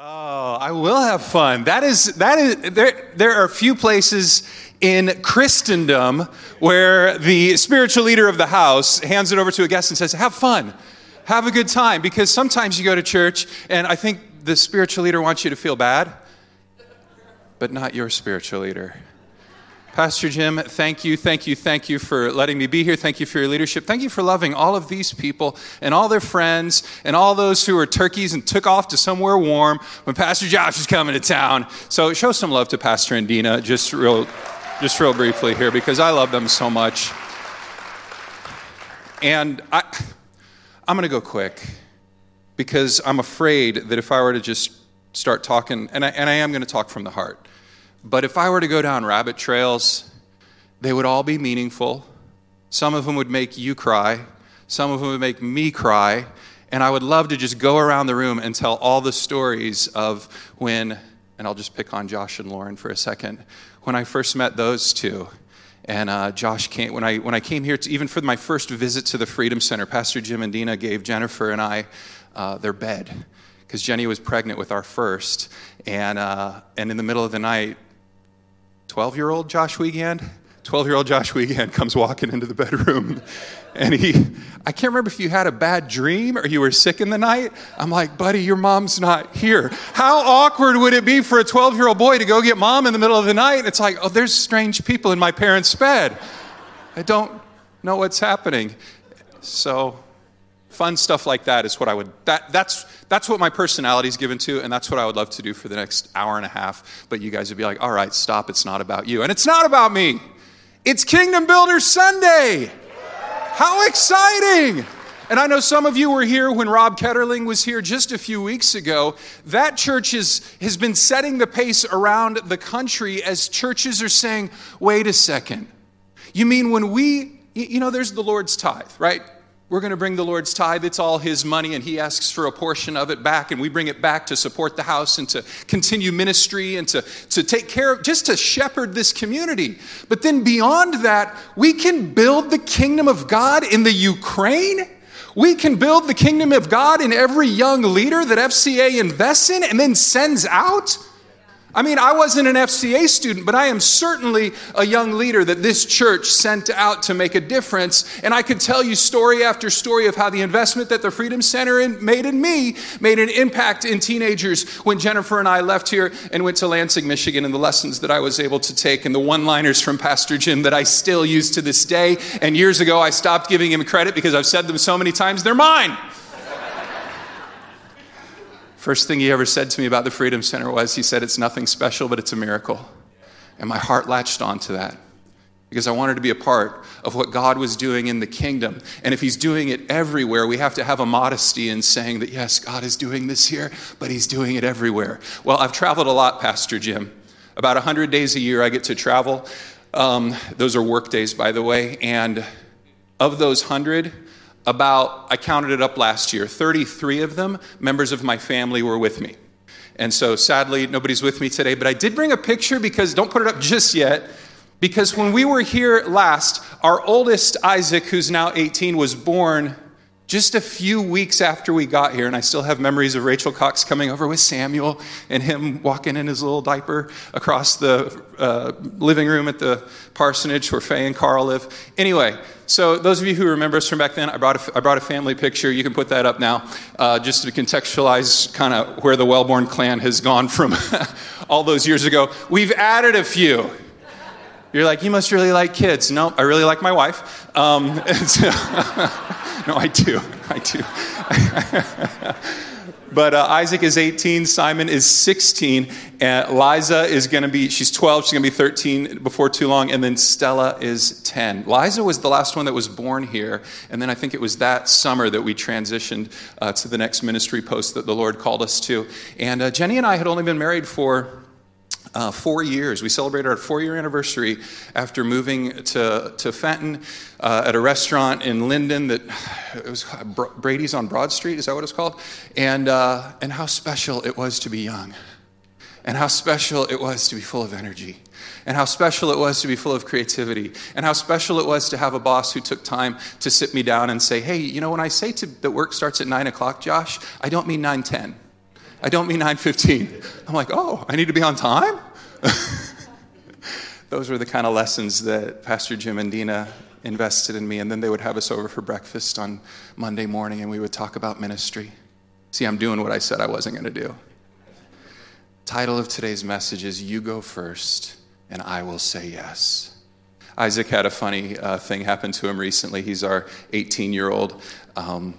Oh, I will have fun. That is that is there there are few places in Christendom where the spiritual leader of the house hands it over to a guest and says, "Have fun. Have a good time." Because sometimes you go to church and I think the spiritual leader wants you to feel bad, but not your spiritual leader. Pastor Jim, thank you, thank you, thank you for letting me be here. Thank you for your leadership. Thank you for loving all of these people and all their friends and all those who are turkeys and took off to somewhere warm when Pastor Josh is coming to town. So show some love to Pastor and Dina, just real, just real briefly here, because I love them so much. And I, I'm going to go quick because I'm afraid that if I were to just start talking, and I, and I am going to talk from the heart but if I were to go down rabbit trails, they would all be meaningful. Some of them would make you cry, some of them would make me cry. And I would love to just go around the room and tell all the stories of when, and I'll just pick on Josh and Lauren for a second, when I first met those two. And uh, Josh came, when I, when I came here, to, even for my first visit to the Freedom Center, Pastor Jim and Dina gave Jennifer and I uh, their bed because Jenny was pregnant with our first. And, uh, and in the middle of the night, 12 year old Josh Wiegand, 12 year old Josh Wiegand comes walking into the bedroom and he, I can't remember if you had a bad dream or you were sick in the night. I'm like, buddy, your mom's not here. How awkward would it be for a 12 year old boy to go get mom in the middle of the night? It's like, oh, there's strange people in my parents' bed. I don't know what's happening. So, fun stuff like that is what I would, that, that's, that's what my personality is given to, and that's what I would love to do for the next hour and a half. But you guys would be like, all right, stop, it's not about you. And it's not about me. It's Kingdom Builders Sunday. How exciting! And I know some of you were here when Rob Ketterling was here just a few weeks ago. That church is, has been setting the pace around the country as churches are saying, wait a second. You mean when we, you know, there's the Lord's tithe, right? We're going to bring the Lord's tithe. It's all His money, and He asks for a portion of it back, and we bring it back to support the house and to continue ministry and to, to take care of, just to shepherd this community. But then beyond that, we can build the kingdom of God in the Ukraine. We can build the kingdom of God in every young leader that FCA invests in and then sends out. I mean, I wasn't an FCA student, but I am certainly a young leader that this church sent out to make a difference. And I could tell you story after story of how the investment that the Freedom Center made in me made an impact in teenagers when Jennifer and I left here and went to Lansing, Michigan, and the lessons that I was able to take and the one liners from Pastor Jim that I still use to this day. And years ago, I stopped giving him credit because I've said them so many times, they're mine. First thing he ever said to me about the Freedom Center was he said, It's nothing special, but it's a miracle. And my heart latched onto that because I wanted to be a part of what God was doing in the kingdom. And if He's doing it everywhere, we have to have a modesty in saying that, yes, God is doing this here, but He's doing it everywhere. Well, I've traveled a lot, Pastor Jim. About 100 days a year, I get to travel. Um, those are work days, by the way. And of those 100, about, I counted it up last year, 33 of them, members of my family were with me. And so sadly, nobody's with me today, but I did bring a picture because, don't put it up just yet, because when we were here last, our oldest Isaac, who's now 18, was born just a few weeks after we got here, and I still have memories of Rachel Cox coming over with Samuel and him walking in his little diaper across the uh, living room at the parsonage where Faye and Carl live. Anyway, so those of you who remember us from back then, I brought a, I brought a family picture. You can put that up now, uh, just to contextualize kind of where the Wellborn clan has gone from all those years ago. We've added a few. You're like, you must really like kids. No, I really like my wife. Um, so no, I do. I do. but uh, Isaac is 18, Simon is 16, and Liza is going to be, she's 12, she's going to be 13 before too long, and then Stella is 10. Liza was the last one that was born here, and then I think it was that summer that we transitioned uh, to the next ministry post that the Lord called us to. And uh, Jenny and I had only been married for uh, four years. We celebrated our four year anniversary after moving to, to Fenton uh, at a restaurant in Linden that it was Brady's on Broad Street. Is that what it's called? And, uh, and how special it was to be young. And how special it was to be full of energy. And how special it was to be full of creativity. And how special it was to have a boss who took time to sit me down and say, hey, you know, when I say to, that work starts at 9 o'clock, Josh, I don't mean 9 10. I don't mean 9:15. I'm like, "Oh, I need to be on time?" Those were the kind of lessons that Pastor Jim and Dina invested in me and then they would have us over for breakfast on Monday morning and we would talk about ministry. See, I'm doing what I said I wasn't going to do. Title of today's message is You Go First and I Will Say Yes. Isaac had a funny uh, thing happen to him recently. He's our 18 year old. Um,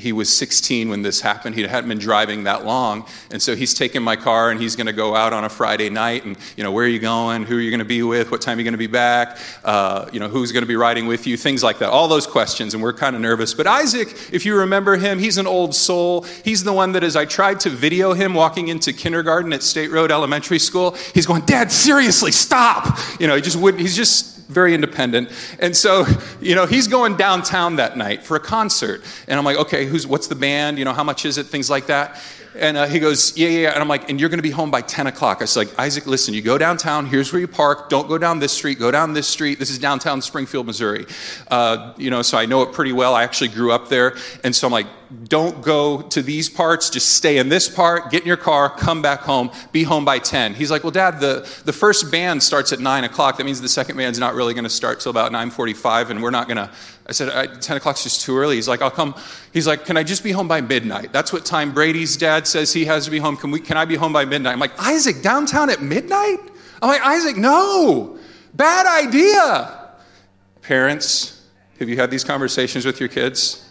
he was 16 when this happened. He hadn't been driving that long. And so he's taking my car and he's going to go out on a Friday night. And, you know, where are you going? Who are you going to be with? What time are you going to be back? Uh, you know, who's going to be riding with you? Things like that. All those questions. And we're kind of nervous. But Isaac, if you remember him, he's an old soul. He's the one that, as I tried to video him walking into kindergarten at State Road Elementary School, he's going, Dad, seriously, stop. You know, he just wouldn't, he's just very independent. And so, you know, he's going downtown that night for a concert. And I'm like, okay, who's, what's the band? You know, how much is it? Things like that. And uh, he goes, yeah, yeah, And I'm like, and you're going to be home by 10 o'clock. I was like, Isaac, listen, you go downtown. Here's where you park. Don't go down this street. Go down this street. This is downtown Springfield, Missouri. Uh, you know, so I know it pretty well. I actually grew up there. And so I'm like, don't go to these parts. Just stay in this part. Get in your car. Come back home. Be home by 10. He's like, well, Dad, the, the first band starts at 9 o'clock. That means the second band's not really going to start till about 9.45, and we're not going to I said, uh, 10 o'clock's just too early. He's like, I'll come. He's like, can I just be home by midnight? That's what time Brady's dad says he has to be home. Can, we, can I be home by midnight? I'm like, Isaac, downtown at midnight? I'm like, Isaac, no. Bad idea. Parents, have you had these conversations with your kids?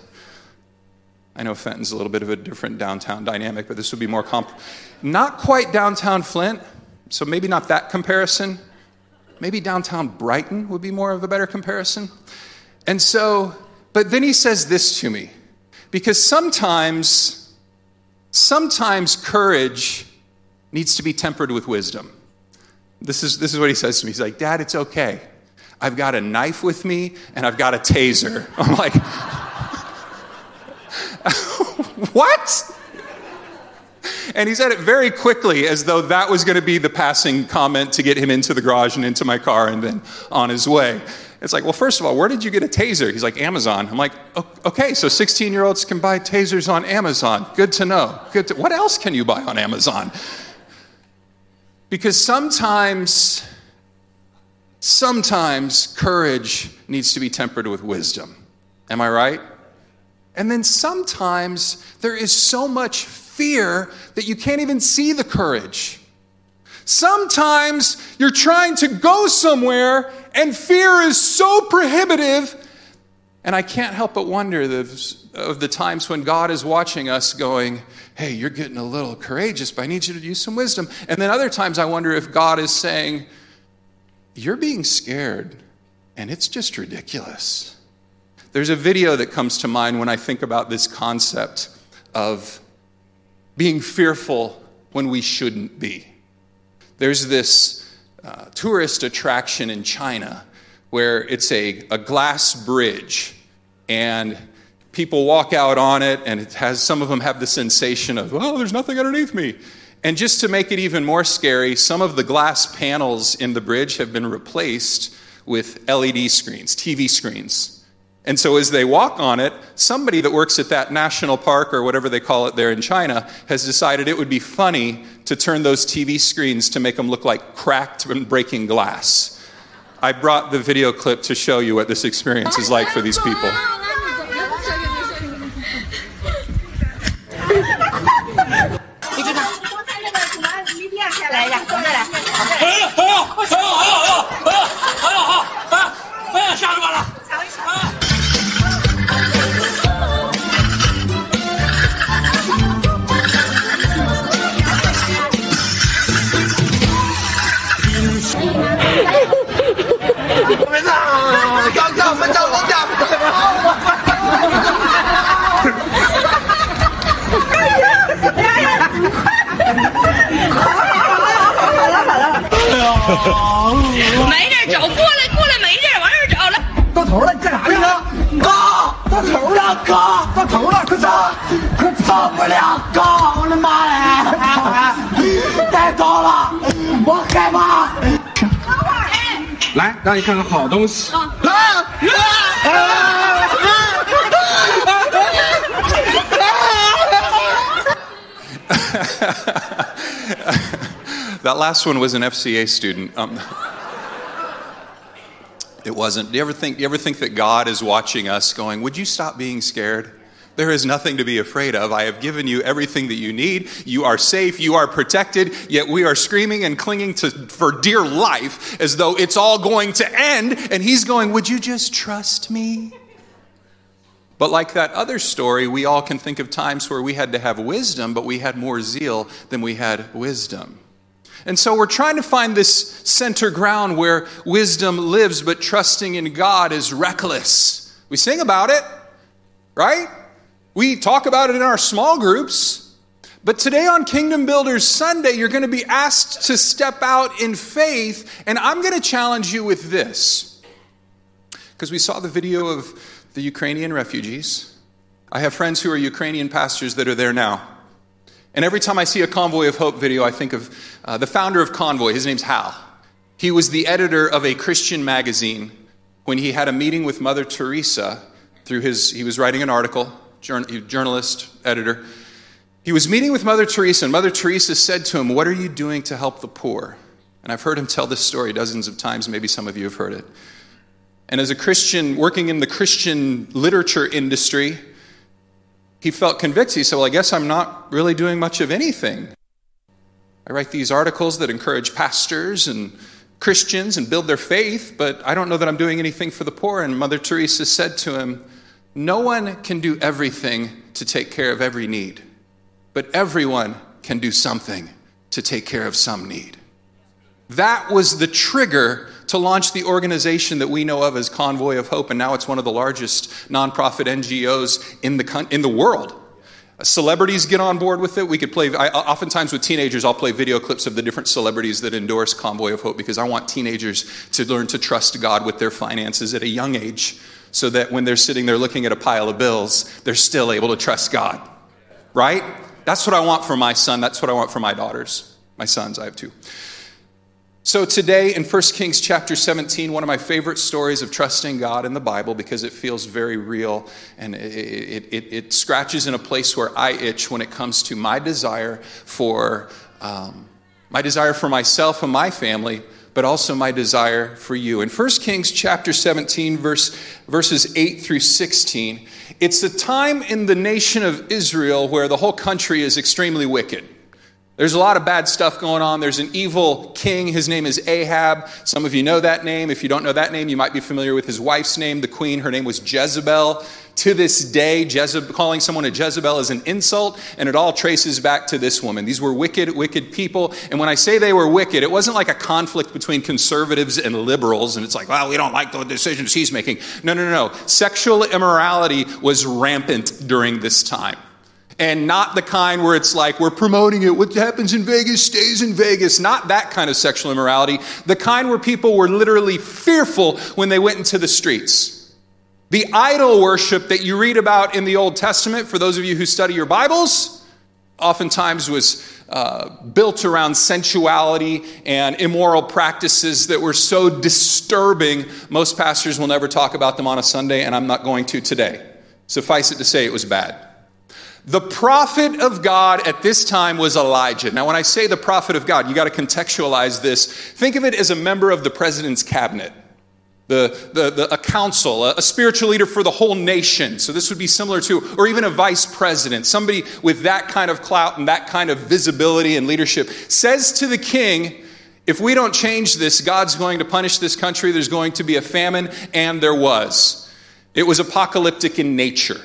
I know Fenton's a little bit of a different downtown dynamic, but this would be more comp. Not quite downtown Flint, so maybe not that comparison. Maybe downtown Brighton would be more of a better comparison. And so, but then he says this to me because sometimes, sometimes courage needs to be tempered with wisdom. This is, this is what he says to me. He's like, Dad, it's okay. I've got a knife with me and I've got a taser. I'm like, what? And he said it very quickly as though that was going to be the passing comment to get him into the garage and into my car and then on his way. It's like, well, first of all, where did you get a taser? He's like, Amazon. I'm like, okay, so 16 year olds can buy tasers on Amazon. Good to know. Good to, what else can you buy on Amazon? Because sometimes, sometimes courage needs to be tempered with wisdom. Am I right? And then sometimes there is so much fear that you can't even see the courage. Sometimes you're trying to go somewhere and fear is so prohibitive. And I can't help but wonder of the times when God is watching us going, hey, you're getting a little courageous, but I need you to use some wisdom. And then other times I wonder if God is saying, you're being scared, and it's just ridiculous. There's a video that comes to mind when I think about this concept of being fearful when we shouldn't be. There's this uh, tourist attraction in China where it's a, a glass bridge and people walk out on it and it has some of them have the sensation of oh there's nothing underneath me. And just to make it even more scary some of the glass panels in the bridge have been replaced with led screens tv screens and so, as they walk on it, somebody that works at that national park or whatever they call it there in China has decided it would be funny to turn those TV screens to make them look like cracked and breaking glass. I brought the video clip to show you what this experience is like for these people. 快走不了，哥，我的妈呀！太高了，我害怕。来，让你看看好东西。来，来。 that last one was an FCA student. Um, it wasn't. Do you ever think? Do you ever think that God is watching us, going, "Would you stop being scared? There is nothing to be afraid of. I have given you everything that you need. You are safe. You are protected. Yet we are screaming and clinging to for dear life, as though it's all going to end." And He's going, "Would you just trust me?" But like that other story, we all can think of times where we had to have wisdom, but we had more zeal than we had wisdom. And so we're trying to find this center ground where wisdom lives, but trusting in God is reckless. We sing about it, right? We talk about it in our small groups. But today on Kingdom Builders Sunday, you're going to be asked to step out in faith, and I'm going to challenge you with this. Because we saw the video of the Ukrainian refugees. I have friends who are Ukrainian pastors that are there now. And every time I see a Convoy of Hope video, I think of uh, the founder of Convoy. His name's Hal. He was the editor of a Christian magazine when he had a meeting with Mother Teresa through his, he was writing an article, journalist, editor. He was meeting with Mother Teresa, and Mother Teresa said to him, What are you doing to help the poor? And I've heard him tell this story dozens of times. Maybe some of you have heard it. And as a Christian, working in the Christian literature industry, he felt convicted. He said, Well, I guess I'm not really doing much of anything. I write these articles that encourage pastors and Christians and build their faith, but I don't know that I'm doing anything for the poor. And Mother Teresa said to him, No one can do everything to take care of every need, but everyone can do something to take care of some need. That was the trigger to launch the organization that we know of as Convoy of Hope, and now it's one of the largest nonprofit NGOs in the, in the world. Celebrities get on board with it. We could play, I, oftentimes with teenagers, I'll play video clips of the different celebrities that endorse Convoy of Hope because I want teenagers to learn to trust God with their finances at a young age so that when they're sitting there looking at a pile of bills, they're still able to trust God. Right? That's what I want for my son. That's what I want for my daughters. My sons, I have two. So today in 1 Kings chapter 17, one of my favorite stories of trusting God in the Bible because it feels very real and it, it, it scratches in a place where I itch when it comes to my desire for um, my desire for myself and my family, but also my desire for you. In 1 Kings chapter 17, verse, verses 8 through 16, it's a time in the nation of Israel where the whole country is extremely wicked. There's a lot of bad stuff going on. There's an evil king. His name is Ahab. Some of you know that name. If you don't know that name, you might be familiar with his wife's name, the queen. Her name was Jezebel. To this day, Jezebel, calling someone a Jezebel is an insult, and it all traces back to this woman. These were wicked, wicked people. And when I say they were wicked, it wasn't like a conflict between conservatives and liberals, and it's like, well, we don't like the decisions he's making. No, no, no, no. Sexual immorality was rampant during this time and not the kind where it's like we're promoting it. What happens in Vegas stays in Vegas. Not that kind of sexual immorality. The kind where people were literally fearful when they went into the streets. The idol worship that you read about in the Old Testament, for those of you who study your Bibles, oftentimes was uh, built around sensuality and immoral practices that were so disturbing, most pastors will never talk about them on a Sunday, and I'm not going to today. Suffice it to say, it was bad. The prophet of God at this time was Elijah. Now, when I say the prophet of God, you got to contextualize this. Think of it as a member of the president's cabinet, the, the, the, a council, a, a spiritual leader for the whole nation. So, this would be similar to, or even a vice president, somebody with that kind of clout and that kind of visibility and leadership, says to the king, if we don't change this, God's going to punish this country. There's going to be a famine, and there was. It was apocalyptic in nature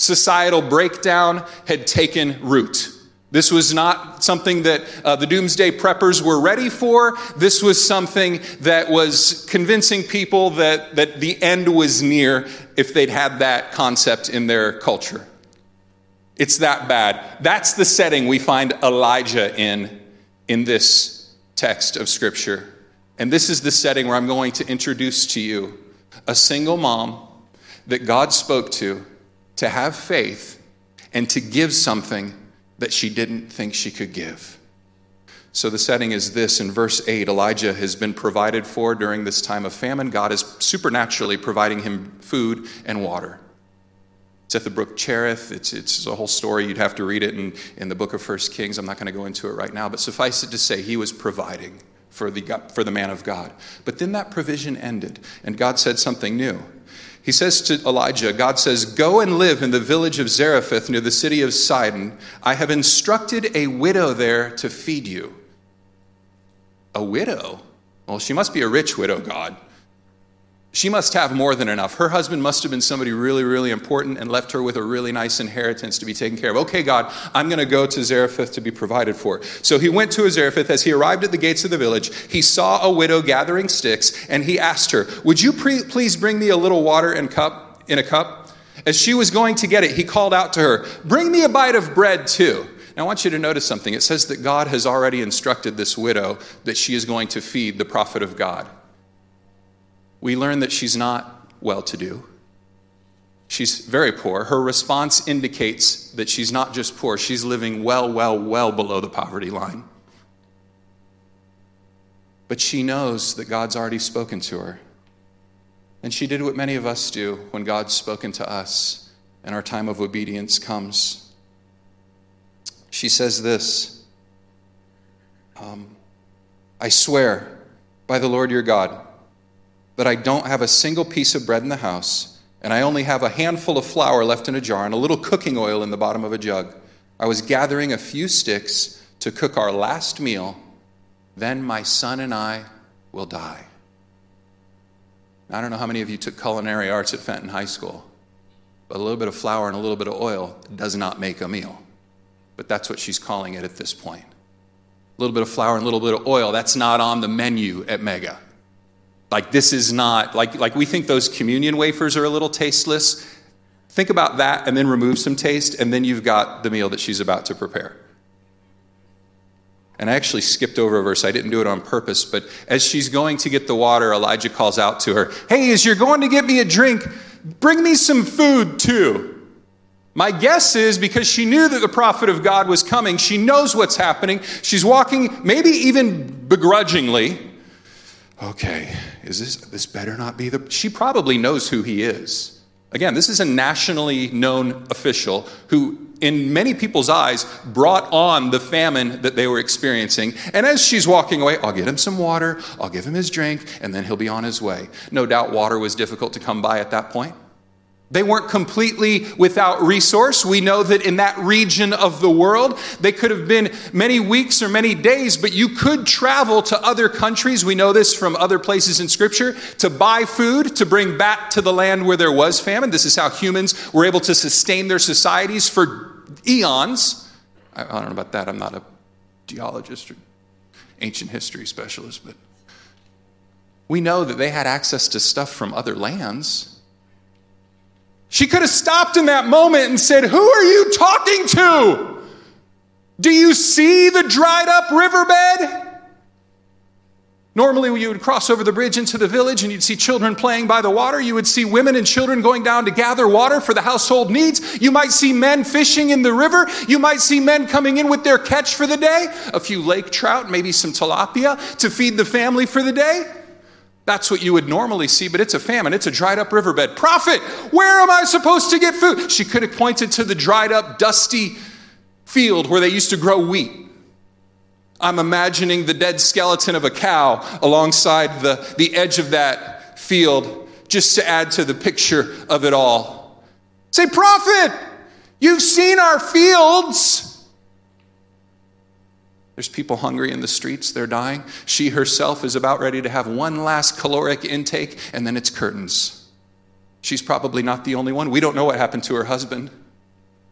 societal breakdown had taken root. This was not something that uh, the doomsday preppers were ready for. This was something that was convincing people that, that the end was near if they'd had that concept in their culture. It's that bad. That's the setting we find Elijah in in this text of Scripture. And this is the setting where I'm going to introduce to you a single mom that God spoke to to have faith and to give something that she didn't think she could give. So the setting is this in verse 8 Elijah has been provided for during this time of famine. God is supernaturally providing him food and water. It's at the brook Cherith. It's, it's a whole story. You'd have to read it in, in the book of First Kings. I'm not going to go into it right now, but suffice it to say, he was providing for the, for the man of God. But then that provision ended, and God said something new. He says to Elijah, God says, Go and live in the village of Zarephath near the city of Sidon. I have instructed a widow there to feed you. A widow? Well, she must be a rich widow, God she must have more than enough. Her husband must have been somebody really, really important and left her with a really nice inheritance to be taken care of. Okay, God, I'm going to go to Zarephath to be provided for. So he went to Zarephath. As he arrived at the gates of the village, he saw a widow gathering sticks, and he asked her, Would you pre- please bring me a little water in, cup, in a cup? As she was going to get it, he called out to her, Bring me a bite of bread too. Now, I want you to notice something. It says that God has already instructed this widow that she is going to feed the prophet of God we learn that she's not well to do. She's very poor. Her response indicates that she's not just poor, she's living well, well, well below the poverty line. But she knows that God's already spoken to her. And she did what many of us do when God's spoken to us and our time of obedience comes. She says this um, I swear by the Lord your God that I don't have a single piece of bread in the house, and I only have a handful of flour left in a jar and a little cooking oil in the bottom of a jug. I was gathering a few sticks to cook our last meal. Then my son and I will die. I don't know how many of you took culinary arts at Fenton High School, but a little bit of flour and a little bit of oil does not make a meal. But that's what she's calling it at this point. A little bit of flour and a little bit of oil, that's not on the menu at Mega. Like, this is not, like, like we think those communion wafers are a little tasteless. Think about that and then remove some taste, and then you've got the meal that she's about to prepare. And I actually skipped over a verse. I didn't do it on purpose, but as she's going to get the water, Elijah calls out to her, Hey, as you're going to get me a drink, bring me some food too. My guess is because she knew that the prophet of God was coming, she knows what's happening. She's walking, maybe even begrudgingly, okay, is this, this better not be the. She probably knows who he is. Again, this is a nationally known official who, in many people's eyes, brought on the famine that they were experiencing. And as she's walking away, I'll get him some water, I'll give him his drink, and then he'll be on his way. No doubt water was difficult to come by at that point. They weren't completely without resource. We know that in that region of the world, they could have been many weeks or many days, but you could travel to other countries. We know this from other places in Scripture to buy food, to bring back to the land where there was famine. This is how humans were able to sustain their societies for eons. I, don't know about that. I'm not a geologist or ancient history specialist, but we know that they had access to stuff from other lands. She could have stopped in that moment and said, Who are you talking to? Do you see the dried up riverbed? Normally, you would cross over the bridge into the village and you'd see children playing by the water. You would see women and children going down to gather water for the household needs. You might see men fishing in the river. You might see men coming in with their catch for the day a few lake trout, maybe some tilapia to feed the family for the day. That's what you would normally see, but it's a famine. It's a dried up riverbed. Prophet, where am I supposed to get food? She could have pointed to the dried up, dusty field where they used to grow wheat. I'm imagining the dead skeleton of a cow alongside the, the edge of that field just to add to the picture of it all. Say, Prophet, you've seen our fields. There's people hungry in the streets, they're dying. She herself is about ready to have one last caloric intake, and then it's curtains. She's probably not the only one. We don't know what happened to her husband.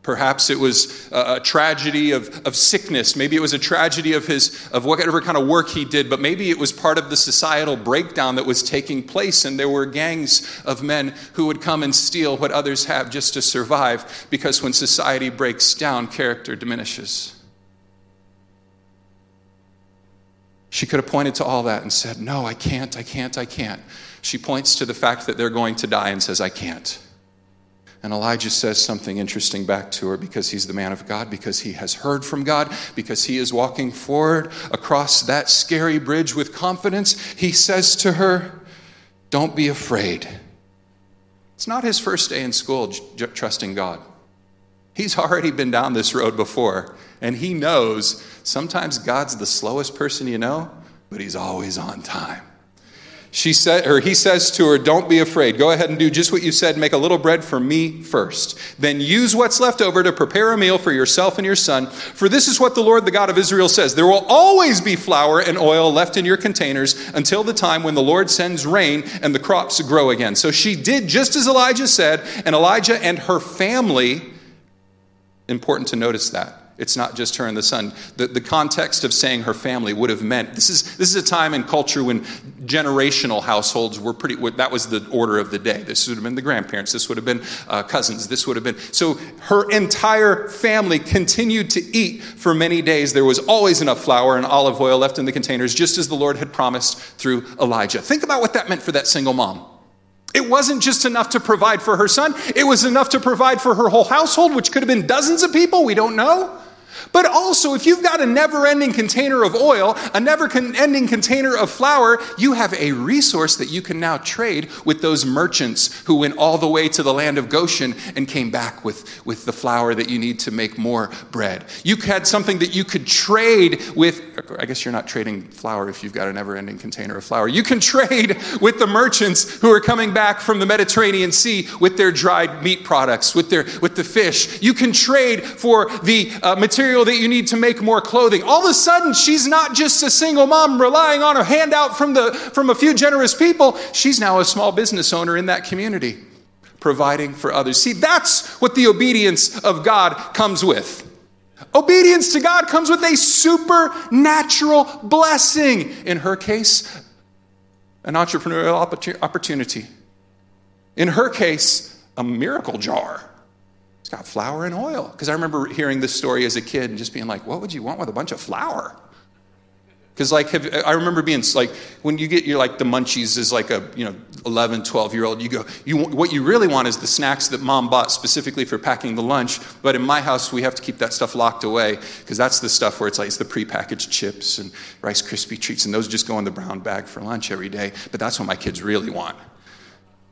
Perhaps it was a, tragedy of, of sickness. Maybe it was a tragedy of his of whatever kind of work he did, but maybe it was part of the societal breakdown that was taking place, and there were gangs of men who would come and steal what others have just to survive, because when society breaks down, character diminishes. She could have pointed to all that and said, No, I can't, I can't, I can't. She points to the fact that they're going to die and says, I can't. And Elijah says something interesting back to her because he's the man of God, because he has heard from God, because he is walking forward across that scary bridge with confidence. He says to her, Don't be afraid. It's not his first day in school j- trusting God. He's already been down this road before, and he knows sometimes God's the slowest person you know, but he's always on time. She said, or he says to her, Don't be afraid. Go ahead and do just what you said. Make a little bread for me first. Then use what's left over to prepare a meal for yourself and your son. For this is what the Lord, the God of Israel, says There will always be flour and oil left in your containers until the time when the Lord sends rain and the crops grow again. So she did just as Elijah said, and Elijah and her family, important to notice that it's not just her and the son. The, the context of saying her family would have meant this is, this is a time in culture when generational households were pretty, that was the order of the day. This would have been the grandparents, this would have been uh, cousins, this would have been. So her entire family continued to eat for many days. There was always enough flour and olive oil left in the containers, just as the Lord had promised through Elijah. Think about what that meant for that single mom. It wasn't just enough to provide for her son, it was enough to provide for her whole household, which could have been dozens of people, we don't know. But also, if you've got a never ending container of oil, a never ending container of flour, you have a resource that you can now trade with those merchants who went all the way to the land of Goshen and came back with, with the flour that you need to make more bread. You had something that you could trade with, I guess you're not trading flour if you've got a never ending container of flour. You can trade with the merchants who are coming back from the Mediterranean Sea with their dried meat products, with, their, with the fish. You can trade for the uh, material material that you need to make more clothing. All of a sudden, she's not just a single mom relying on a handout from, the, from a few generous people. She's now a small business owner in that community, providing for others. See, that's what the obedience of God comes with. Obedience to God comes with a supernatural blessing. In her case, an entrepreneurial opportunity. In her case, a miracle jar. It's got flour and oil. Because I remember hearing this story as a kid and just being like, what would you want with a bunch of flour? Because like have, I remember being like when you get your like the munchies as like a you know 11 12 year old you go you what you really want is the snacks that mom bought specifically for packing the lunch but in my house we have to keep that stuff locked away because that's the stuff where it's like it's the prepackaged chips and rice crispy treats and those just go in the brown bag for lunch every day but that's what my kids really want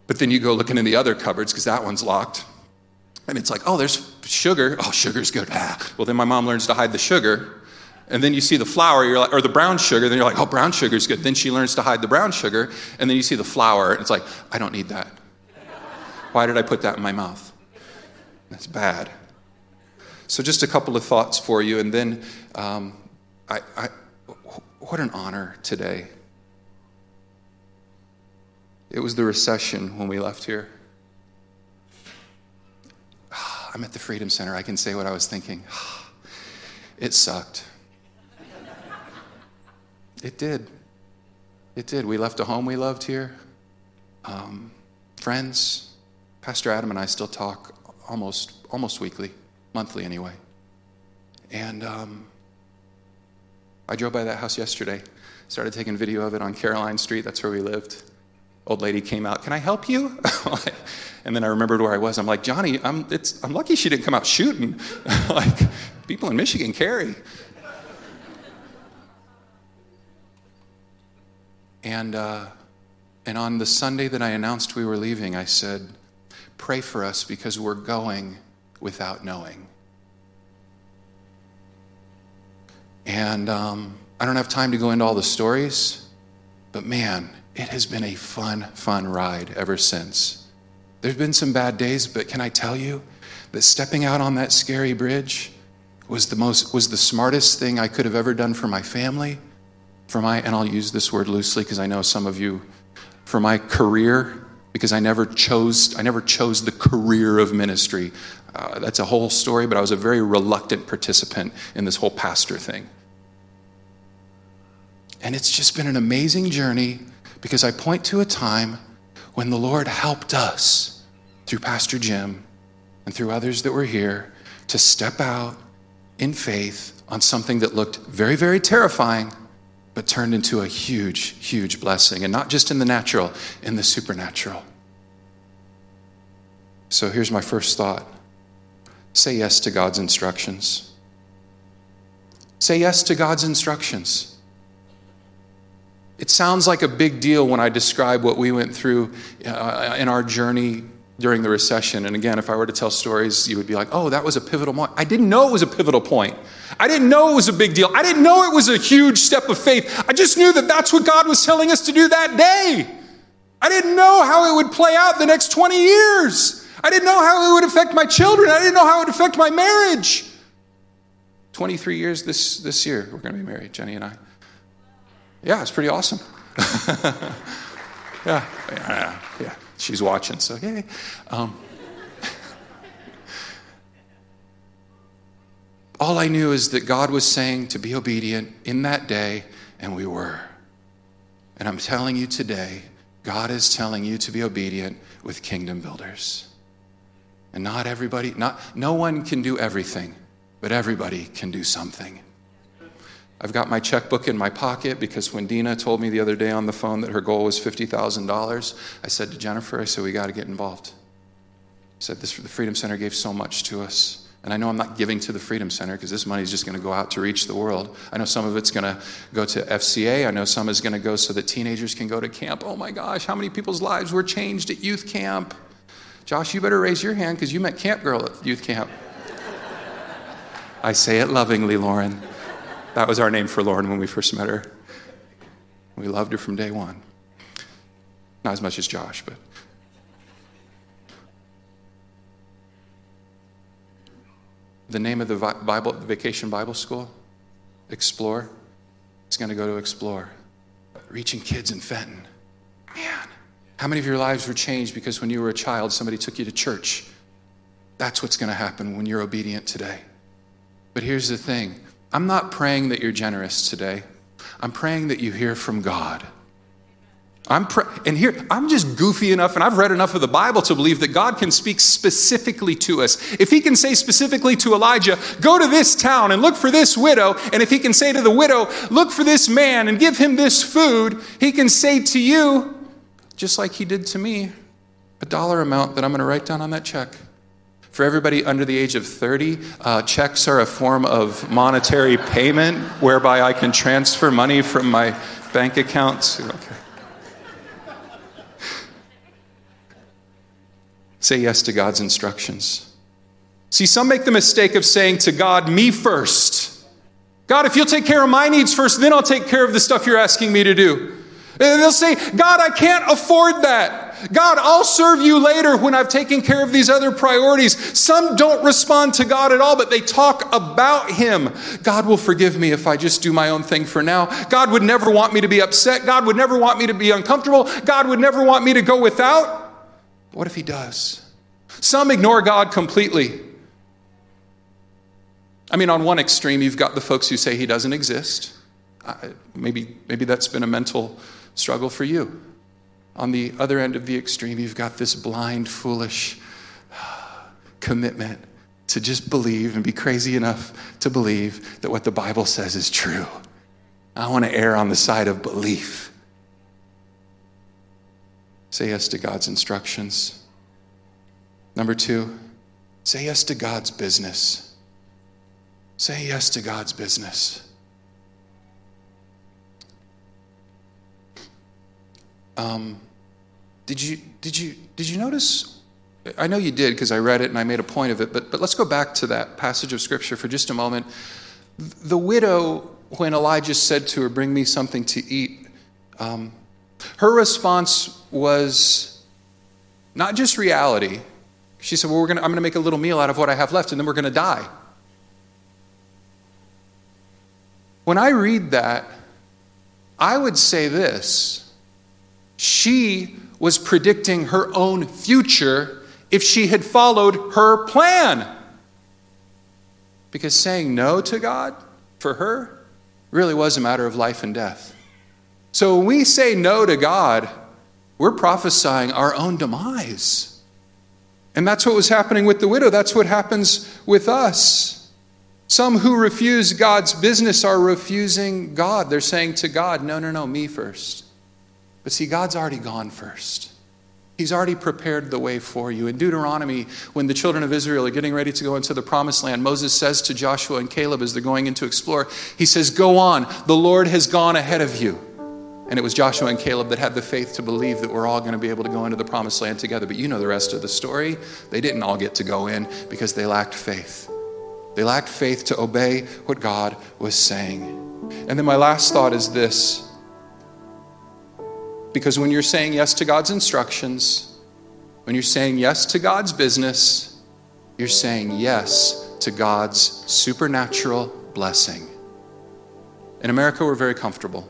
but then you go looking in the other cupboards because that one's locked and it's like, oh, there's sugar. Oh, sugar's good. Ah. Well, then my mom learns to hide the sugar. And then you see the flour, you're like, or the brown sugar, then you're like, oh, brown sugar's good. Then she learns to hide the brown sugar. And then you see the flour, and it's like, I don't need that. Why did I put that in my mouth? That's bad. So, just a couple of thoughts for you. And then, um, I, I, what an honor today. It was the recession when we left here. I'm at the Freedom Center. I can say what I was thinking. It sucked. It did. It did. We left a home we loved here. Um, friends, Pastor Adam and I still talk almost almost weekly, monthly anyway. And um, I drove by that house yesterday. Started taking video of it on Caroline Street. That's where we lived. Old lady came out. Can I help you? And then I remembered where I was. I'm like, Johnny, I'm, it's, I'm lucky she didn't come out shooting. like, people in Michigan carry. And, uh, and on the Sunday that I announced we were leaving, I said, Pray for us because we're going without knowing. And um, I don't have time to go into all the stories, but man, it has been a fun, fun ride ever since. There's been some bad days, but can I tell you that stepping out on that scary bridge was the most was the smartest thing I could have ever done for my family, for my and I'll use this word loosely because I know some of you for my career because I never chose I never chose the career of ministry. Uh, that's a whole story, but I was a very reluctant participant in this whole pastor thing. And it's just been an amazing journey because I point to a time when the Lord helped us through Pastor Jim and through others that were here to step out in faith on something that looked very, very terrifying, but turned into a huge, huge blessing. And not just in the natural, in the supernatural. So here's my first thought say yes to God's instructions. Say yes to God's instructions. It sounds like a big deal when I describe what we went through uh, in our journey during the recession. And again, if I were to tell stories, you would be like, oh, that was a pivotal point. I didn't know it was a pivotal point. I didn't know it was a big deal. I didn't know it was a huge step of faith. I just knew that that's what God was telling us to do that day. I didn't know how it would play out the next 20 years. I didn't know how it would affect my children. I didn't know how it would affect my marriage. 23 years this, this year, we're going to be married, Jenny and I. Yeah, it's pretty awesome. yeah, yeah, yeah. She's watching, so yay. Um, all I knew is that God was saying to be obedient in that day, and we were. And I'm telling you today, God is telling you to be obedient with kingdom builders. And not everybody, not no one can do everything but everybody can do something. I've got my checkbook in my pocket because when Dina told me the other day on the phone that her goal was $50,000, I said to Jennifer, I said, we got to get involved. I said, this, the Freedom Center gave so much to us. And I know I'm not giving to the Freedom Center because this money is just going to go out to reach the world. I know some of it's going to go to FCA. I know some is going to go so that teenagers can go to camp. Oh my gosh, how many people's lives were changed at youth camp? Josh, you better raise your hand because you met Camp Girl at youth camp. I say it lovingly, Lauren. That was our name for Lauren when we first met her. We loved her from day one. Not as much as Josh, but. The name of the Bible, Vacation Bible School, Explore. It's going to go to Explore. Reaching kids in Fenton. Man, how many of your lives were changed because when you were a child, somebody took you to church? That's what's going to happen when you're obedient today. But here's the thing I'm not praying that you're generous today, I'm praying that you hear from God. I'm and here I'm just goofy enough and I've read enough of the Bible to believe that God can speak specifically to us. If he can say specifically to Elijah, go to this town and look for this widow, and if he can say to the widow, look for this man and give him this food, he can say to you just like he did to me a dollar amount that I'm going to write down on that check. For everybody under the age of 30, uh, checks are a form of monetary payment whereby I can transfer money from my bank account. Okay. Say yes to God's instructions. See, some make the mistake of saying to God, me first. God, if you'll take care of my needs first, then I'll take care of the stuff you're asking me to do. And they'll say, God, I can't afford that. God, I'll serve you later when I've taken care of these other priorities. Some don't respond to God at all, but they talk about Him. God will forgive me if I just do my own thing for now. God would never want me to be upset. God would never want me to be uncomfortable. God would never want me to go without. What if He does? Some ignore God completely. I mean, on one extreme, you've got the folks who say He doesn't exist. Maybe, maybe that's been a mental struggle for you on the other end of the extreme, you've got this blind, foolish commitment to just believe and be crazy enough to believe that what the Bible says is true. I want to err on the side of belief. Say yes to God's instructions. Number two, say yes to God's business. Say yes to God's business. Um, did you, did you, did you notice? I know you did because I read it and I made a point of it, but, but let's go back to that passage of scripture for just a moment. The widow, when Elijah said to her, Bring me something to eat, um, her response was not just reality. She said, Well, we're gonna, I'm going to make a little meal out of what I have left, and then we're going to die. When I read that, I would say this she was predicting her own future if she had followed her plan. Because saying no to God for her really was a matter of life and death. So when we say no to God, we're prophesying our own demise. And that's what was happening with the widow. That's what happens with us. Some who refuse God's business are refusing God. They're saying to God, no, no, no, me first. But see, God's already gone first. He's already prepared the way for you. In Deuteronomy, when the children of Israel are getting ready to go into the promised land, Moses says to Joshua and Caleb as they're going in to explore, he says, Go on, the Lord has gone ahead of you. And it was Joshua and Caleb that had the faith to believe that we're all going to be able to go into the promised land together. But you know the rest of the story. They didn't all get to go in because they lacked faith. They lacked faith to obey what God was saying. And then my last thought is this because when you're saying yes to God's instructions, when you're saying yes to God's business, you're saying yes to God's supernatural blessing. In America, we're very comfortable.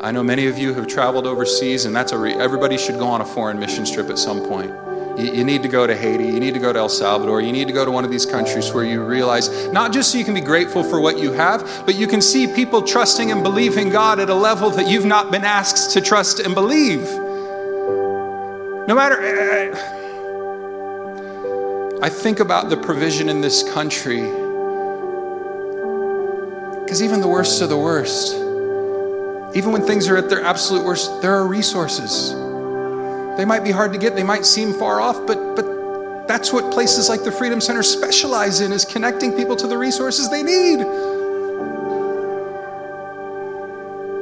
I know many of you have traveled overseas, and that's a re- everybody should go on a foreign mission trip at some point. You, you need to go to Haiti, you need to go to El Salvador, you need to go to one of these countries where you realize not just so you can be grateful for what you have, but you can see people trusting and believing God at a level that you've not been asked to trust and believe. No matter. I think about the provision in this country, because even the worst of the worst, even when things are at their absolute worst, there are resources. They might be hard to get, they might seem far off, but, but that's what places like the Freedom Center specialize in is connecting people to the resources they need.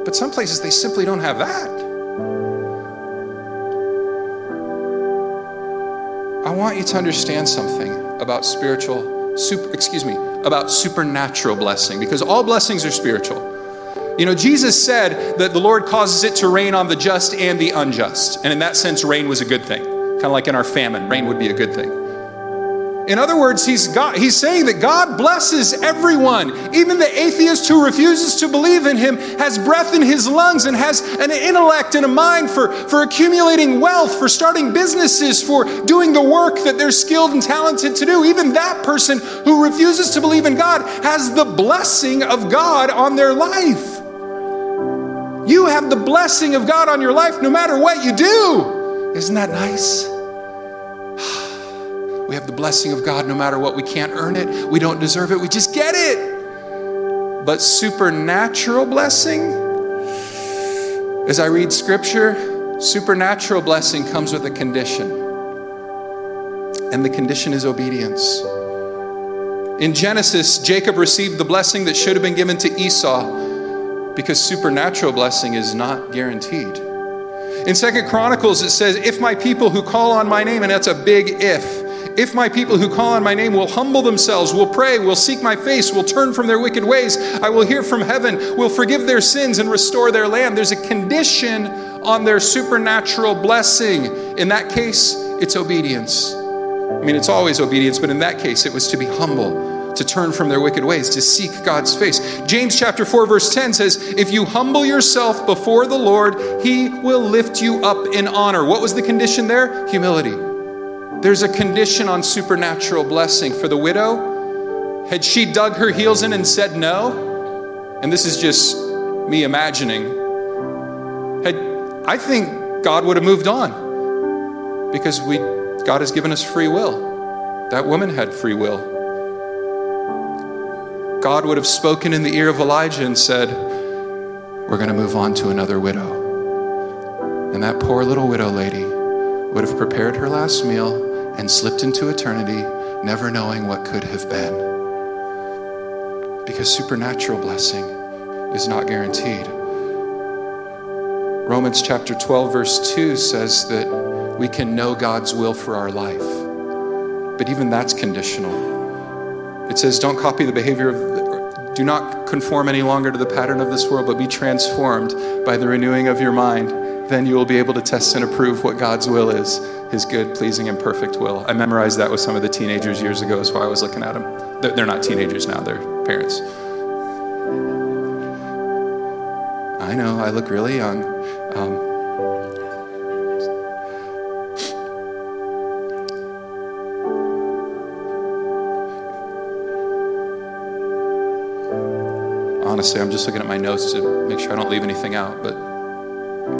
But some places they simply don't have that. I want you to understand something about spiritual super, excuse me, about supernatural blessing because all blessings are spiritual. You know, Jesus said that the Lord causes it to rain on the just and the unjust. And in that sense, rain was a good thing. Kind of like in our famine, rain would be a good thing. In other words, he's, God, he's saying that God blesses everyone. Even the atheist who refuses to believe in him has breath in his lungs and has an intellect and a mind for, for accumulating wealth, for starting businesses, for doing the work that they're skilled and talented to do. Even that person who refuses to believe in God has the blessing of God on their life. You have the blessing of God on your life no matter what you do. Isn't that nice? We have the blessing of God no matter what. We can't earn it, we don't deserve it, we just get it. But supernatural blessing, as I read scripture, supernatural blessing comes with a condition. And the condition is obedience. In Genesis, Jacob received the blessing that should have been given to Esau because supernatural blessing is not guaranteed. In Second Chronicles, it says, If my people who call on my name, and that's a big if, if my people who call on my name will humble themselves, will pray, will seek my face, will turn from their wicked ways, I will hear from heaven, will forgive their sins and restore their land. There's a condition on their supernatural blessing. In that case, it's obedience. I mean, it's always obedience, but in that case, it was to be humble to turn from their wicked ways, to seek God's face. James chapter 4 verse 10 says, "If you humble yourself before the Lord, he will lift you up in honor." What was the condition there? Humility. There's a condition on supernatural blessing for the widow. Had she dug her heels in and said no, and this is just me imagining, had I think God would have moved on because we God has given us free will. That woman had free will. God would have spoken in the ear of Elijah and said, We're going to move on to another widow. And that poor little widow lady would have prepared her last meal and slipped into eternity, never knowing what could have been. Because supernatural blessing is not guaranteed. Romans chapter 12, verse 2 says that we can know God's will for our life. But even that's conditional. It says, Don't copy the behavior of, do not conform any longer to the pattern of this world, but be transformed by the renewing of your mind. Then you will be able to test and approve what God's will is, his good, pleasing, and perfect will. I memorized that with some of the teenagers years ago, is why I was looking at them. They're not teenagers now, they're parents. I know, I look really young. Honestly, I'm just looking at my notes to make sure I don't leave anything out. But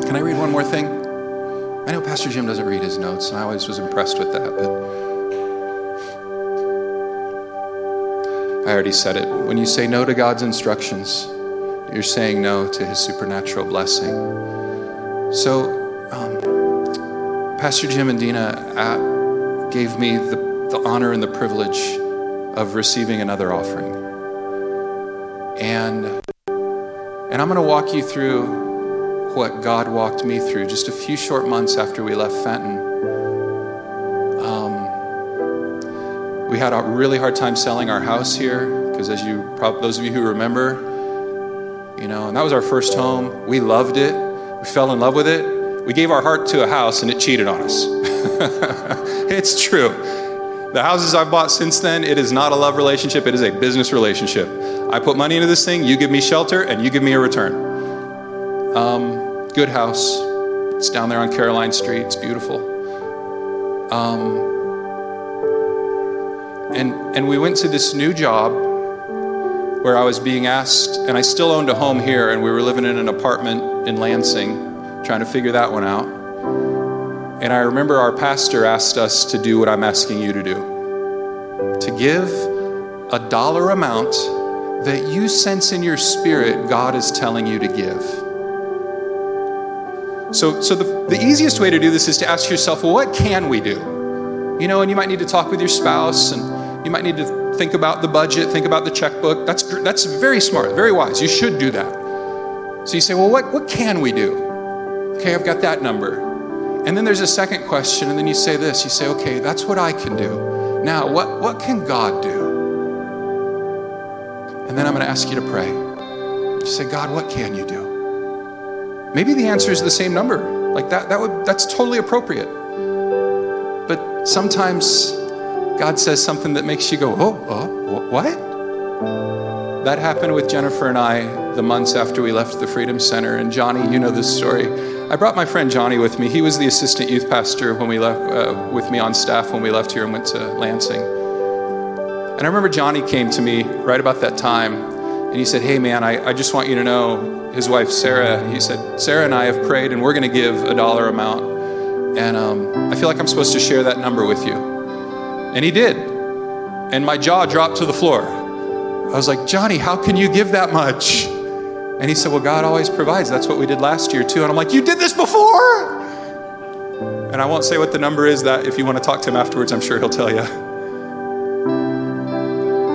can I read one more thing? I know Pastor Jim doesn't read his notes, and I always was impressed with that. But I already said it. When you say no to God's instructions, you're saying no to his supernatural blessing. So, um, Pastor Jim and Dina gave me the, the honor and the privilege of receiving another offering. And, and I'm going to walk you through what God walked me through just a few short months after we left Fenton. Um, we had a really hard time selling our house here because, as you, probably, those of you who remember, you know, and that was our first home. We loved it. We fell in love with it. We gave our heart to a house and it cheated on us. it's true. The houses I've bought since then, it is not a love relationship, it is a business relationship. I put money into this thing, you give me shelter, and you give me a return. Um, good house. It's down there on Caroline Street. It's beautiful. Um, and, and we went to this new job where I was being asked, and I still owned a home here, and we were living in an apartment in Lansing, trying to figure that one out. And I remember our pastor asked us to do what I'm asking you to do to give a dollar amount that you sense in your spirit God is telling you to give. So, so the, the easiest way to do this is to ask yourself, well, what can we do? You know, and you might need to talk with your spouse, and you might need to think about the budget, think about the checkbook. That's, that's very smart, very wise. You should do that. So you say, well, what, what can we do? Okay, I've got that number. And then there's a second question, and then you say this you say, okay, that's what I can do. Now, what, what can God do? And then I'm going to ask you to pray. You say, God, what can you do? Maybe the answer is the same number. Like that, that would, that's totally appropriate. But sometimes God says something that makes you go, oh, oh what? That happened with Jennifer and I the months after we left the Freedom Center. And Johnny, you know this story. I brought my friend Johnny with me. He was the assistant youth pastor when we left, uh, with me on staff when we left here and went to Lansing. And I remember Johnny came to me right about that time, and he said, "Hey, man, I, I just want you to know." His wife Sarah, he said, "Sarah and I have prayed, and we're going to give a dollar amount, and um, I feel like I'm supposed to share that number with you." And he did, and my jaw dropped to the floor. I was like, "Johnny, how can you give that much?" And he said, Well, God always provides. That's what we did last year, too. And I'm like, You did this before? And I won't say what the number is that if you want to talk to him afterwards, I'm sure he'll tell you.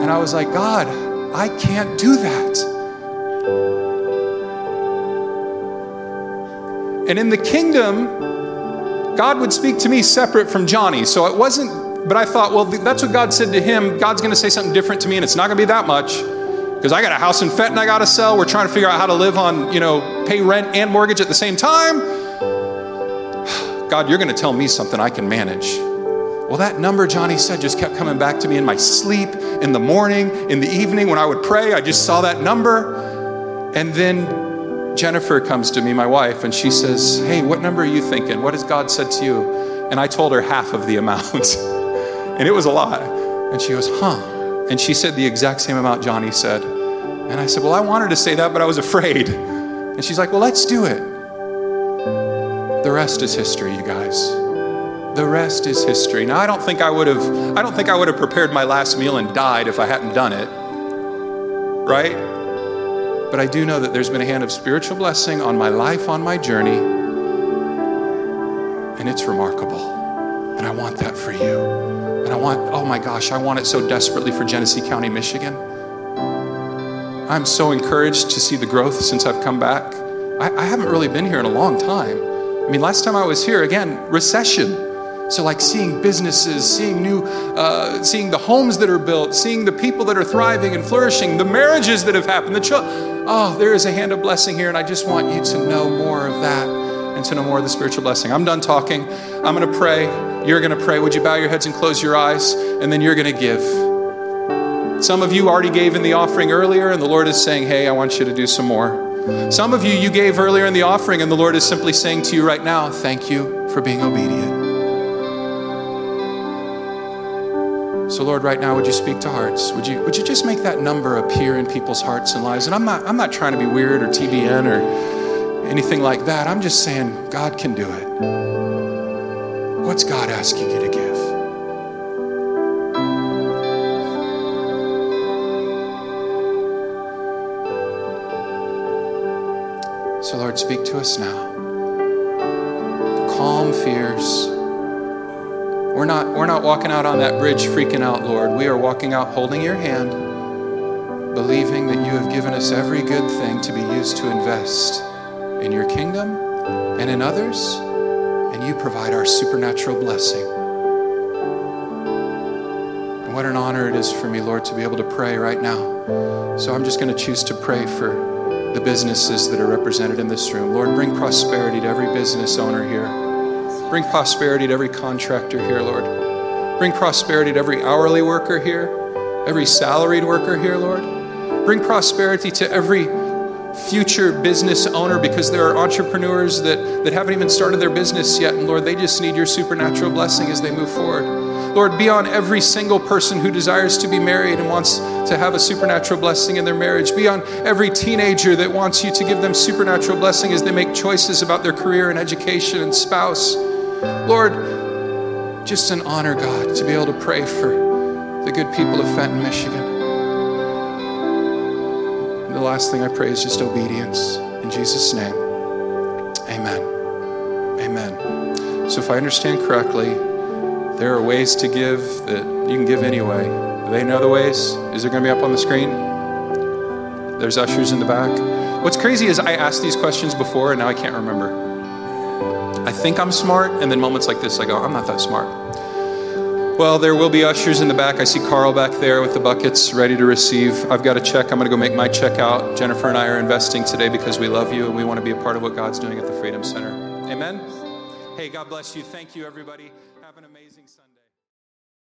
And I was like, God, I can't do that. And in the kingdom, God would speak to me separate from Johnny. So it wasn't, but I thought, well, that's what God said to him. God's going to say something different to me, and it's not going to be that much because I got a house in Fenton I got to sell. We're trying to figure out how to live on, you know, pay rent and mortgage at the same time. God, you're going to tell me something I can manage. Well, that number Johnny said just kept coming back to me in my sleep, in the morning, in the evening when I would pray. I just saw that number. And then Jennifer comes to me, my wife, and she says, Hey, what number are you thinking? What has God said to you? And I told her half of the amount. and it was a lot. And she goes, Huh. And she said the exact same amount Johnny said. And I said, Well, I wanted to say that, but I was afraid. And she's like, Well, let's do it. The rest is history, you guys. The rest is history. Now, I don't think I would have I don't think I would have prepared my last meal and died if I hadn't done it. Right? But I do know that there's been a hand of spiritual blessing on my life, on my journey. And it's remarkable. And I want that for you. And I want, oh my gosh, I want it so desperately for Genesee County, Michigan. I'm so encouraged to see the growth since I've come back. I, I, haven't really been here in a long time. I mean, last time I was here, again, recession. So, like seeing businesses, seeing new, uh, seeing the homes that are built, seeing the people that are thriving and flourishing, the marriages that have happened, the children. Oh, there is a hand of blessing here, and I just want you to know more of that and to know more of the spiritual blessing. I'm done talking. I'm going to pray. You're going to pray. Would you bow your heads and close your eyes? And then you're going to give. Some of you already gave in the offering earlier, and the Lord is saying, Hey, I want you to do some more. Some of you, you gave earlier in the offering, and the Lord is simply saying to you right now, Thank you for being obedient. So, Lord, right now, would you speak to hearts? Would you, would you just make that number appear in people's hearts and lives? And I'm not, I'm not trying to be weird or TBN or anything like that. I'm just saying God can do it. What's God asking you to give? So, Lord, speak to us now. Calm fears. We're not, we're not walking out on that bridge freaking out, Lord. We are walking out holding your hand, believing that you have given us every good thing to be used to invest in your kingdom and in others, and you provide our supernatural blessing. And what an honor it is for me, Lord, to be able to pray right now. So I'm just going to choose to pray for the businesses that are represented in this room. Lord, bring prosperity to every business owner here. Bring prosperity to every contractor here, Lord. Bring prosperity to every hourly worker here, every salaried worker here, Lord. Bring prosperity to every future business owner because there are entrepreneurs that, that haven't even started their business yet. And Lord, they just need your supernatural blessing as they move forward. Lord, be on every single person who desires to be married and wants to have a supernatural blessing in their marriage. Be on every teenager that wants you to give them supernatural blessing as they make choices about their career and education and spouse. Lord, just an honor, God, to be able to pray for the good people of Fenton, Michigan. And the last thing I pray is just obedience. In Jesus' name, amen. Amen. So if I understand correctly, there are ways to give that you can give anyway. Do they know the ways? Is it going to be up on the screen? There's ushers in the back. What's crazy is I asked these questions before and now I can't remember. I think I'm smart, and then moments like this, I go, I'm not that smart. Well, there will be ushers in the back. I see Carl back there with the buckets ready to receive. I've got a check. I'm going to go make my check out. Jennifer and I are investing today because we love you and we want to be a part of what God's doing at the Freedom Center. Amen. Hey, God bless you. Thank you, everybody.